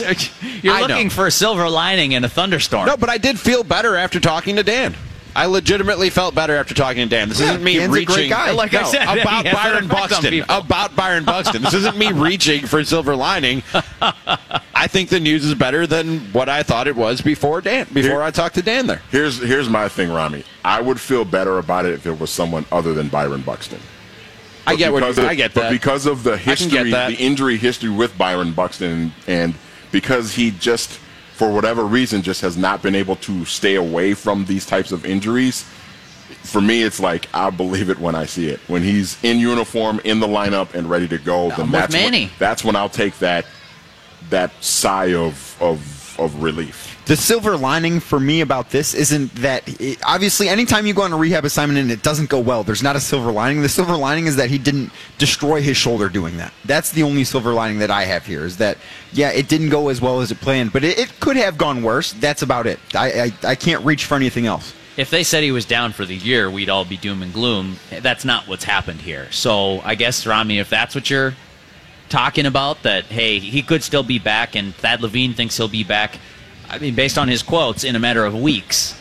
You're I know. looking for a silver lining in a thunderstorm. No, but I did feel better after talking to Dan. I legitimately felt better after talking to Dan. This isn't me Dan's a reaching great guy. Like I said, about <laughs> Byron Buxton. About Byron Buxton. This isn't me <laughs> reaching for silver lining. I think the news is better than what I thought it was before Dan. Before Here- I talked to Dan there. Here's here's my thing, Ramie. I would feel better about it if it was someone other than Byron Buxton. I get what of- I get But because of the history, the injury history with Byron Buxton, and because he just, for whatever reason, just has not been able to stay away from these types of injuries. For me, it's like I believe it when I see it. When he's in uniform, in the lineup, and ready to go, then that's when, that's when I'll take that that sigh of of of relief. The silver lining for me about this isn't that it, obviously anytime you go on a rehab assignment and it doesn't go well, there's not a silver lining. The silver lining is that he didn't destroy his shoulder doing that. That's the only silver lining that I have here is that yeah, it didn't go as well as it planned, but it, it could have gone worse. That's about it. I, I I can't reach for anything else. if they said he was down for the year, we'd all be doom and gloom. That's not what's happened here. So I guess Ramie, if that's what you're talking about, that hey, he could still be back, and Thad Levine thinks he'll be back. I mean, based on his quotes, in a matter of weeks,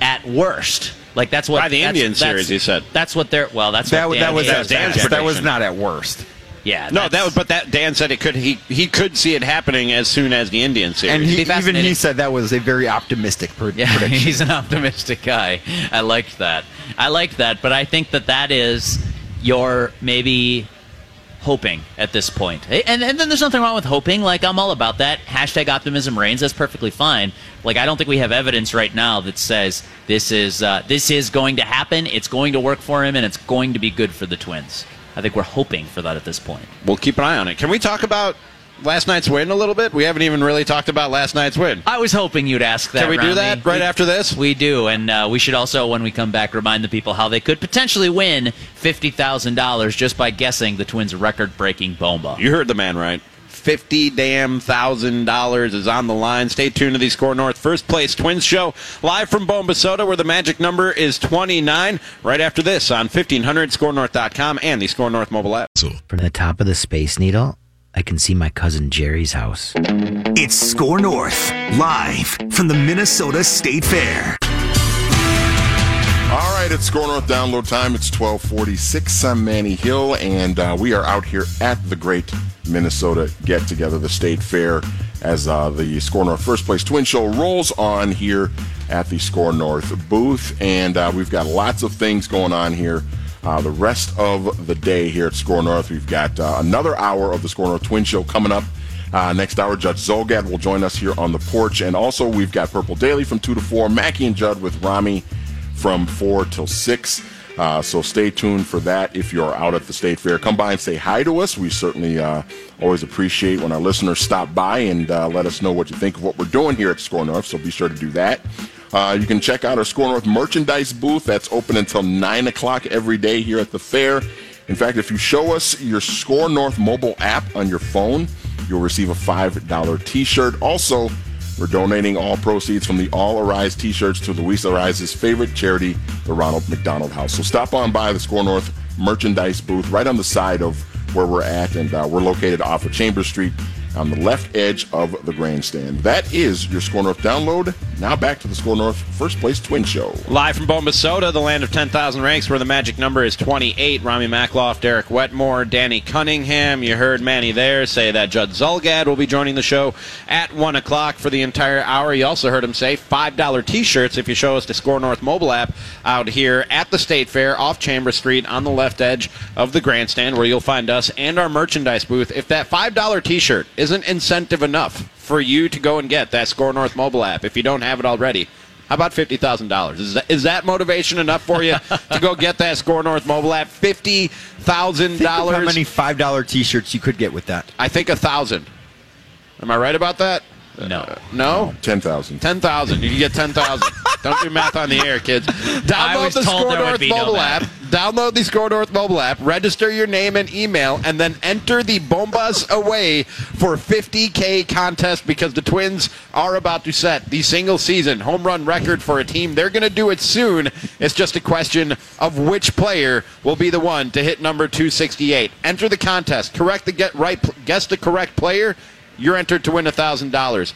at worst. Like that's what By the Indian that's- series, he said. That's what they're. Well, that's That, what that Dan was Hayes Dan's said. that, that was not at worst. Yeah, No, that was, but that Dan said it could. He he could see it happening as soon as the Indian series. And he, even he said that was a very optimistic pre- Yeah, <laughs> prediction. he's an optimistic guy. I liked that. I liked that, but I think that that is your maybe hoping at this point. And, and then there's nothing wrong with hoping. Like, I'm all about that. Hashtag optimism reigns. That's perfectly fine. Like, I don't think we have evidence right now that says this is, uh, this is going to happen, it's going to work for him, and it's going to be good for the Twins. I think we're hoping for that at this point. we'll keep an eye on it. Can we talk about last night's win a little bit? We haven't even really talked about last night's win. I was hoping you'd ask that. Can we do that right We- after this? We do, and uh, we should also, when we come back, remind the people how they could potentially win fifty thousand dollars just by guessing the Twins' record-breaking bomba. You heard the man right. Fifty damn thousand dollars is on the line. Stay tuned to the SKOR North First Place Twins Show live from Bombasota, where the magic number is twenty nine. Right after this on fifteen hundred skornorth.com and the SKOR North mobile app. From the top of the Space Needle, I can see my cousin Jerry's house. It's SKOR North, live from the Minnesota State Fair. All right, it's SKOR North download time. It's 1246. I'm Manny Hill, and uh, we are out here at the Great Minnesota Get Together, the State Fair, as uh, the SKOR North First Place Twin Show rolls on here at the SKOR North booth. And uh, we've got lots of things going on here. Uh, the rest of the day here at SKOR North, we've got uh, another hour of the SKOR North Twin Show coming up. Uh, next hour, Judd Zulgad will join us here on the porch. And also, we've got Purple Daily from 2 to 4, Mackey and Judd with Ramie from 4 till 6. Uh, so stay tuned for that if you're out at the State Fair. Come by and say hi to us. We certainly uh, always appreciate when our listeners stop by and uh, let us know what you think of what we're doing here at SKOR North. So be sure to do that. Uh, you can check out our SKOR North merchandise booth. That's open until 9 o'clock every day here at the fair. In fact, if you show us your SKOR North mobile app on your phone, you'll receive a $5 t shirt. Also, we're donating all proceeds from the All Arise t-shirts to Luis Arraez's favorite charity, the Ronald McDonald House. So stop on by the SKOR North merchandise booth right on the side of where we're at, and uh, we're located off of Chambers Street on the left edge of the grandstand. That is your SKOR North download. Now back to the SKOR North First Place Twin Show. Live from Bombasota, the land of 10,000 ranks, where the magic number is 28. Ramie Makhlouf, Derek Wetmore, Danny Cunningham. You heard Manny there say that Judd Zulgad will be joining the show at 1 o'clock for the entire hour. You also heard him say $5 t shirts if you show us the SKOR North mobile app out here at the State Fair off Chambers Street on the left edge of the grandstand, where you'll find us and our merchandise booth. If that $5 t shirt isn't incentive enough for you to go and get that SKOR North mobile app, if you don't have it already, how about fifty thousand dollars? Is that is that motivation enough for you <laughs> to go get that SKOR North mobile app? Fifty thousand dollars. how many five dollar T-shirts you could get with that? I think a thousand. Am I right about that? No. Uh, no. 10,000. Ten thousand. You can get ten thousand. <laughs> Don't do math on the air, kids. Download the told SKOR North be no mobile app. Download the SKOR North mobile app. Register your name and email, and then enter the Bombas away for 50k contest because the Twins are about to set the single season home run record for a team. They're going to do it soon. It's just a question of which player will be the one to hit number 268. Enter the contest. Correct the get right. Guess the correct player. You're entered to win thousand dollars.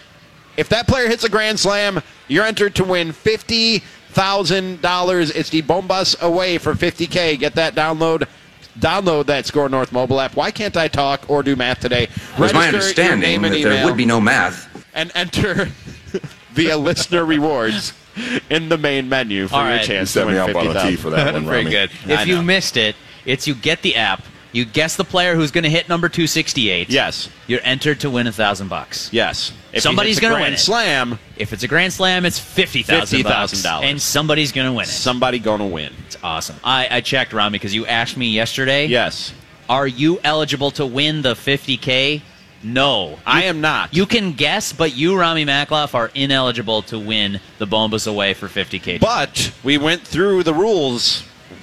If that player hits a grand slam, you're entered to win fifty thousand dollars. It's the Bombas away for fifty k. Get that download. Download that SKOR North mobile app. Why can't I talk or do math today? It was my Register your understanding name and that there email would be no math. and enter <laughs> via listener rewards in the main menu for All your right. You chance to set win me up on a $50,000. for that one, Very Ramie. good. I If you know. missed it, it's you get the app, you guess the player who's going to hit number 268. Yes. You're entered to win a thousand bucks. Yes. If Somebody's going gonna win it. Slam. If it's a grand slam, it's fifty thousand $50,000. and somebody's going to win it. Somebody going to win. It's awesome. I, I checked, Ramie, because you asked me yesterday. Yes. Are you eligible to win the 50K? No. I You- am not. You can guess, but you, Ramie Makhlouf, are ineligible to win the Bombas away for 50K. But we went through the rules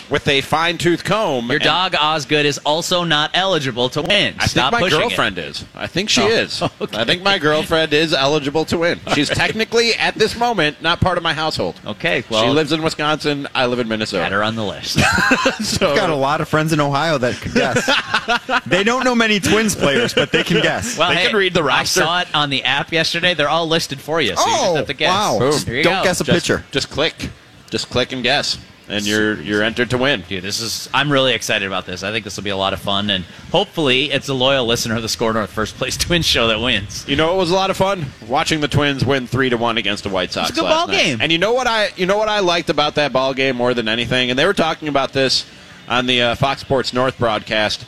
with a fine tooth comb. Your dog Osgood is also not eligible to win. I Stop think my girlfriend is. I think she Oh, is. <laughs> okay. I think my girlfriend is eligible to win. She's technically, at this moment, not part of my household. Okay, well, she lives in Wisconsin. I live in Minnesota. Add her on the list. <laughs> So, I've got a lot of friends in Ohio that could guess. <laughs> they don't know many Twins players, but they can guess. Well, They hey, can read the roster. I saw it on the app yesterday. They're all listed for you, so you just Oh, have to guess. wow. Just don't go. guess a just, pitcher. Just click. Just click and guess. And you're you're entered to win. Dude, this is I'm really excited about this. I think this will be a lot of fun, and hopefully, it's a loyal listener of the SKOR North First Place <laughs> Twins show that wins. You know it was a lot of fun watching the Twins win three to one against the White Sox. It was a good ball night. game. And you know what I you know what I liked about that ball game more than anything, and they were talking about this on the uh, Fox Sports North broadcast.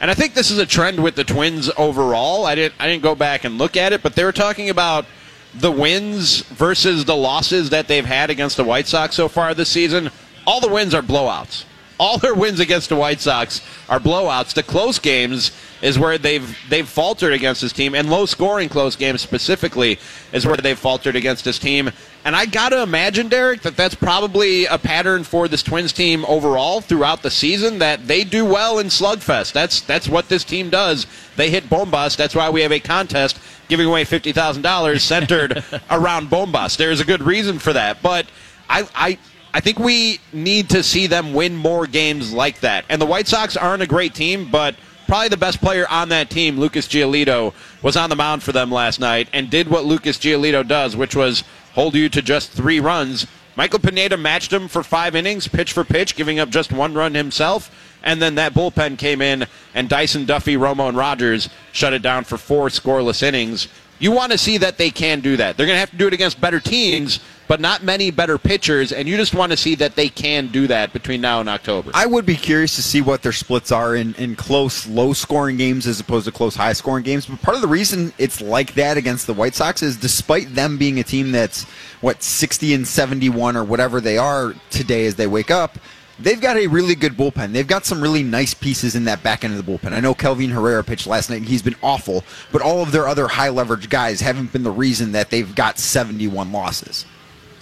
And I think this is a trend with the Twins overall. I didn't I didn't go back and look at it, but they were talking about the wins versus the losses that they've had against the White Sox so far this season. All the wins are blowouts. All their wins against the White Sox are blowouts. The close games is where they've they've faltered against this team, and low scoring close games specifically is where they've faltered against this team. And I gotta imagine, Derek, that that's probably a pattern for this Twins team overall throughout the season. That they do well in slugfest. That's that's what this team does. They hit bombust. That's why we have a contest giving away fifty thousand dollars centered <laughs> around bombust. There's a good reason for that, but I I. I think we need to see them win more games like that. And the White Sox aren't a great team, but probably the best player on that team, Lucas Giolito, was on the mound for them last night and did what Lucas Giolito does, which was hold you to just three runs. Michael Pineda matched him for five innings, pitch for pitch, giving up just one run himself. And then that bullpen came in, and Dyson, Duffey, Romo, and Rogers shut it down for four scoreless innings. You want to see that they can do that. They're going to have to do it against better teams, but not many better pitchers, and you just want to see that they can do that between now and October. I would be curious to see what their splits are in, in close, low scoring games as opposed to close, high scoring games. But part of the reason it's like that against the White Sox is despite them being a team that's, what, 60 and 71 or whatever they are today as they wake up, they've got a really good bullpen. They've got some really nice pieces in that back end of the bullpen. I know Kelvin Herrera pitched last night and he's been awful, but all of their other high leverage guys haven't been the reason that they've got 71 losses.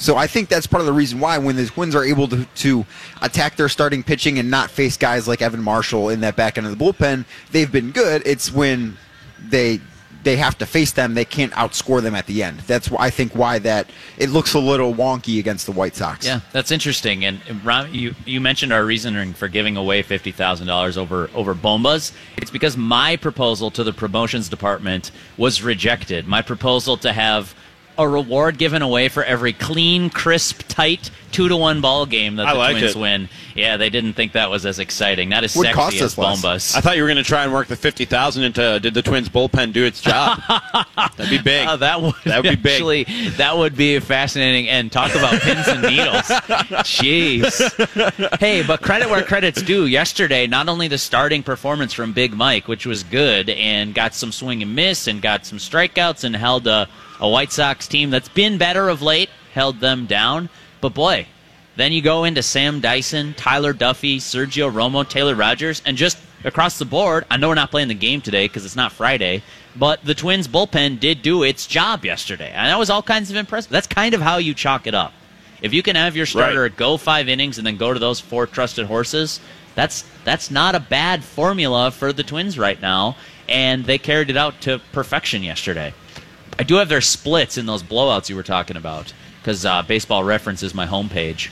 So I think that's part of the reason why when the Twins are able to, to attack their starting pitching and not face guys like Evan Marshall in that back end of the bullpen, they've been good. It's when they they have to face them, they can't outscore them at the end. That's why I think why that it looks a little wonky against the White Sox. Yeah, that's interesting. And Ron, you you mentioned our reasoning for giving away fifty thousand dollars over over bombas. It's because my proposal to the promotions department was rejected. My proposal to have a reward given away for every clean, crisp, tight two to one ball game that I the like Twins it. win. Yeah, they didn't think that was as exciting, not as Would sexy cost as us less. bombas. I thought you were going to try and work the fifty thousand into did the Twins bullpen do its job? <laughs> That'd be big. Oh, that would That would be big. actually that would be fascinating. And talk about pins and needles. <laughs> Jeez. Hey, but credit where credit's due. Yesterday, not only the starting performance from Big Mike, which was good, and got some swing and miss, and got some strikeouts, and held a, a White Sox team that's been better of late, held them down. But boy, then you go into Sam Dyson, Tyler Duffey, Sergio Romo, Taylor Rogers, and just across the board. I know we're not playing the game today because it's not Friday, but the Twins bullpen did do its job yesterday, and that was all kinds of impressive. That's kind of how you chalk it up. If you can have your starter Right. go five innings and then go to those four trusted horses, that's that's not a bad formula for the Twins right now, and they carried it out to perfection yesterday. I do have their splits in those blowouts you were talking about because uh, Baseball Reference is my homepage.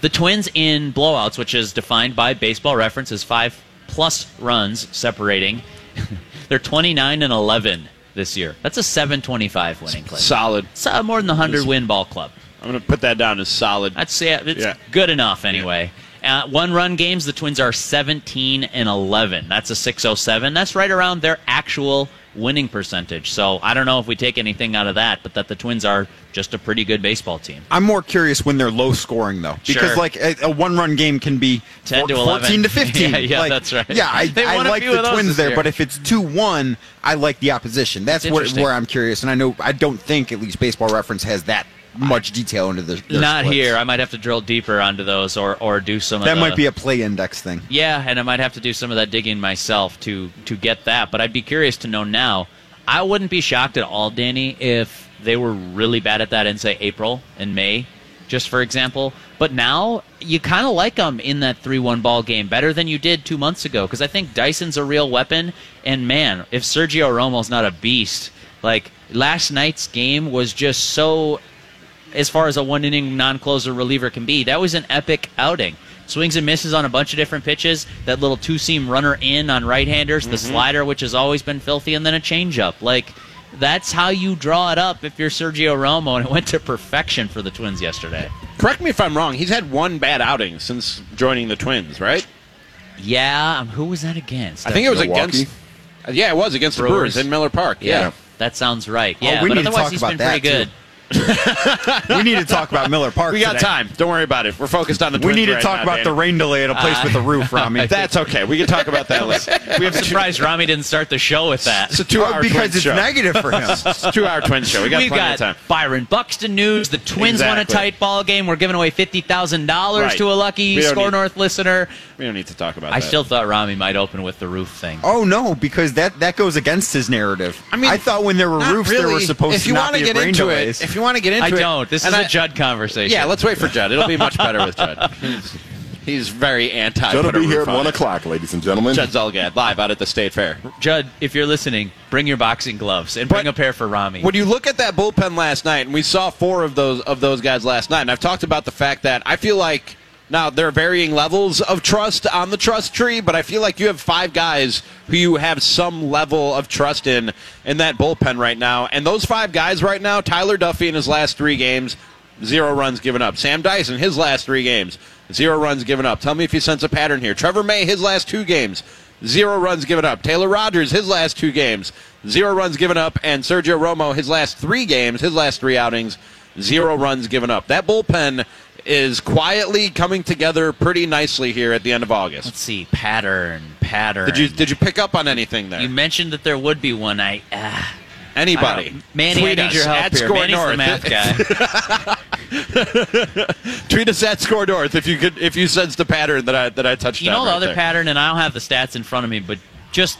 The Twins in blowouts, which is defined by Baseball Reference as five plus runs separating, <laughs> they're 29 and 11 this year. That's a 725 winning clip. solid. It's uh, more than the 100 win ball club. I'm going to put that down as solid. I'd say it's Yeah. good enough anyway. Uh, one run games, the Twins are 17 and 11. That's a 607. That's right around their actual winning percentage. So I don't know if we take anything out of that, but that the Twins are just a pretty good baseball team. I'm more curious when they're low scoring though, because Sure. like a, a one run game can be 10 to four- 11. 14 to <laughs> 15. Yeah, yeah, Like, that's right. Yeah, I, I like the Twins there, year. but if it's two one, I like the opposition. That's what, where I'm curious, and I know I don't think at least Baseball Reference has that much detail into their Not splits. here. I might have to drill deeper onto those or, or do some of That the, might be a play index thing. Yeah, and I might have to do some of that digging myself to to get that. But I'd be curious to know now. I wouldn't be shocked at all, Danny, if they were really bad at that in say April and May, just for example. But now you kind of like them in that three-one ball game better than you did two months ago because I think Dyson's a real weapon. And man, if Sergio Romo's not a beast, like last night's game was just so as far as a one inning non closer reliever can be. That was an epic outing. Swings and misses on a bunch of different pitches. That little two seam runner in on right handers, the slider, which has always been filthy, and then a changeup. Like, that's how you draw it up if you're Sergio Romo, and it went to perfection for the Twins yesterday. Correct me if I'm wrong. He's had one bad outing since joining the Twins, right? Yeah, um, who was that against? I think it was Milwaukee? against. uh, Yeah, it was against the Brewers. Brewers in Miller Park. Yeah. Yeah. that sounds right. Yeah, Oh, we but need to otherwise talk he's about been that, pretty good. too. We need to talk about Miller Park. We got today. time. Don't worry about it. We're focused on the We need to right talk now, about the rain delay at a place with a uh, roof, Ramie. <laughs> That's okay. We can talk about that later. <laughs> We have I'm surprised Ramie didn't start the show with that. It's a two-hour Oh, because Twins it's show. negative for him. <laughs> It's a two-hour Twins show. We got We've plenty got of time. Byron Buxton news. The Twins won a tight ball game. We're giving away fifty thousand dollars Right. to a lucky Score need- North listener. We don't need to talk about that. I that. still thought Ramie might open with the roof thing. Oh no, because that that goes against his narrative. I mean, I thought when there were Not roofs, there were really. supposed if to you not wanna be get rain into delays. it, if you want to get into I it, don't. This is and a I- Judd conversation. Yeah, let's wait for Judd. It'll be much better with Judd. <laughs> He's, he's very anti. Judd will put be here at 1 it. o'clock, ladies and gentlemen. Judd Zulgad live out at the State Fair. Judd, if you're listening, bring your boxing gloves and bring But a pair for Ramie. When you look at that bullpen last night, and we saw four of those of those guys last night, and I've talked about the fact that I feel like now there are varying levels of trust on the trust tree, but I feel like you have five guys who you have some level of trust in in that bullpen right now, and those five guys right now, Tyler Duffey in his last three games, zero runs given up. Sam Dyson his last three games, zero runs given up. Tell me if you sense a pattern here. Trevor May his last two games. Zero runs given up. Taylor Rogers, his last two games, zero runs given up. And Sergio Romo, his last three games, his last three outings, zero runs given up. That bullpen is quietly coming together pretty nicely here at the end of August. Let's see, pattern, pattern. Did you did you pick up on anything there? You mentioned that there would be one. I, uh, Anybody? Manny, Tweet I need us your help at here. Score Manny's North. the math guy. <laughs> Tweet us at SKOR North if you could if you sense the pattern that I that I touched you know the right other there. pattern, and I don't have the stats in front of me, but just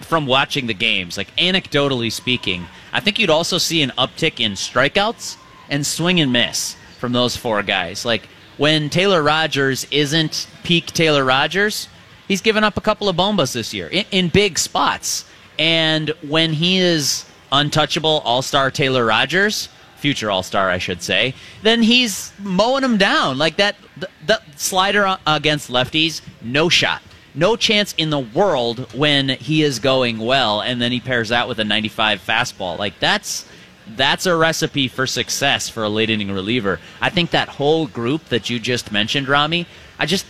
from watching the games, like anecdotally speaking, I think you'd also see an uptick in strikeouts and swing and miss from those four guys. Like when Taylor Rogers isn't peak Taylor Rogers, he's given up a couple of bombas this year in, in big spots. And when he is untouchable All Star Taylor Rogers, future All Star, I should say, then he's mowing them down like that. The, the slider against lefties, no shot, no chance in the world when he is going well, and then he pairs that with a 95 fastball. Like that's that's a recipe for success for a late inning reliever. I think that whole group that you just mentioned, Ramie, I just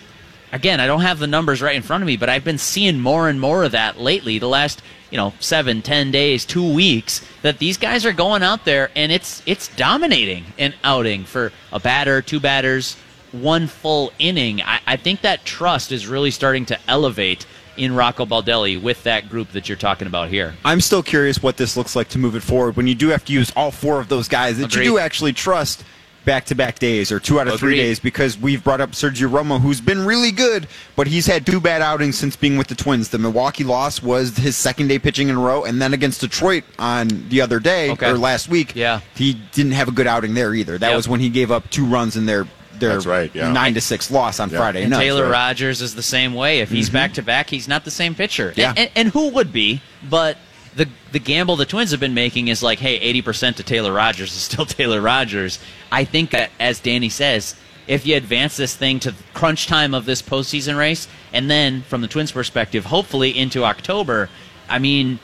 again, I don't have the numbers right in front of me, but I've been seeing more and more of that lately. The last, you know, seven, ten days, two weeks, that these guys are going out there and it's it's dominating an outing for a batter, two batters, one full inning. I, I think that trust is really starting to elevate in Rocco Baldelli with that group that you're talking about here. I'm still curious what this looks like to move it forward when you do have to use all four of those guys that Agreed. you do actually trust back to back days or two out of three days because we've brought up Sergio Romo, who's been really good, but he's had two bad outings since being with the Twins. The Milwaukee loss was his second day pitching in a row, and then against Detroit on the other day Okay. or last week, Yeah. he didn't have a good outing there either. That Yep. was when he gave up two runs in their their That's right, yeah. nine to six loss on Yeah. Friday And night. Taylor right. Rogers is the same way. If he's mm-hmm. back to back, he's not the same pitcher. Yeah. And, and, and who would be? But the the gamble the Twins have been making is like, hey, eighty percent to Taylor Rogers is <laughs> still Taylor Rogers. I think that, as Danny says, if you advance this thing to crunch time of this postseason race, and then from the Twins' perspective, hopefully into October, I mean,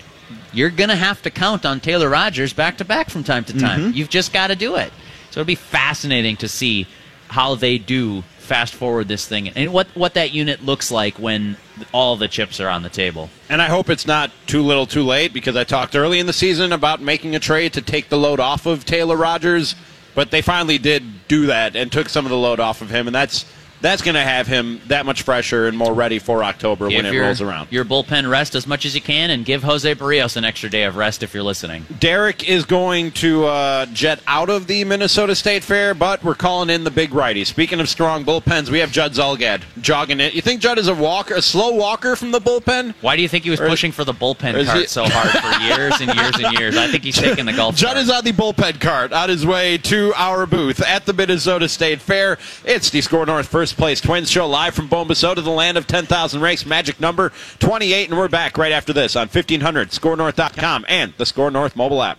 you're gonna have to count on Taylor Rogers back to back from time to time. Mm-hmm. You've just got to do it. So it'll be fascinating to see how they do fast forward this thing and what what that unit looks like when all the chips are on the table. And I hope it's not too little too late because I talked early in the season about making a trade to take the load off of Taylor Rogers, but they finally did do that and took some of the load off of him, and that's that's going to have him that much fresher and more ready for October when Give it your, rolls around. Your bullpen rest as much as you can and give Jose Berrios an extra day of rest if you're listening. Derek is going to uh, jet out of the Minnesota State Fair, but we're calling in the big righty. Speaking of strong bullpens, we have Judd Zulgad jogging it. You think Judd is a walker, a slow walker from the bullpen? Why do you think he was Or- pushing for the bullpen cart he- so hard for <laughs> years and years and years? I think he's taking the golf cart. Judd cart. is on the bullpen cart on his way to our booth at the Minnesota State Fair. It's the SKOR North First Place Twins Show live from Bombasota, the land of 10,000 race, magic number 28, and we're back right after this on 1500, skornorth.com, and the SKOR North mobile app.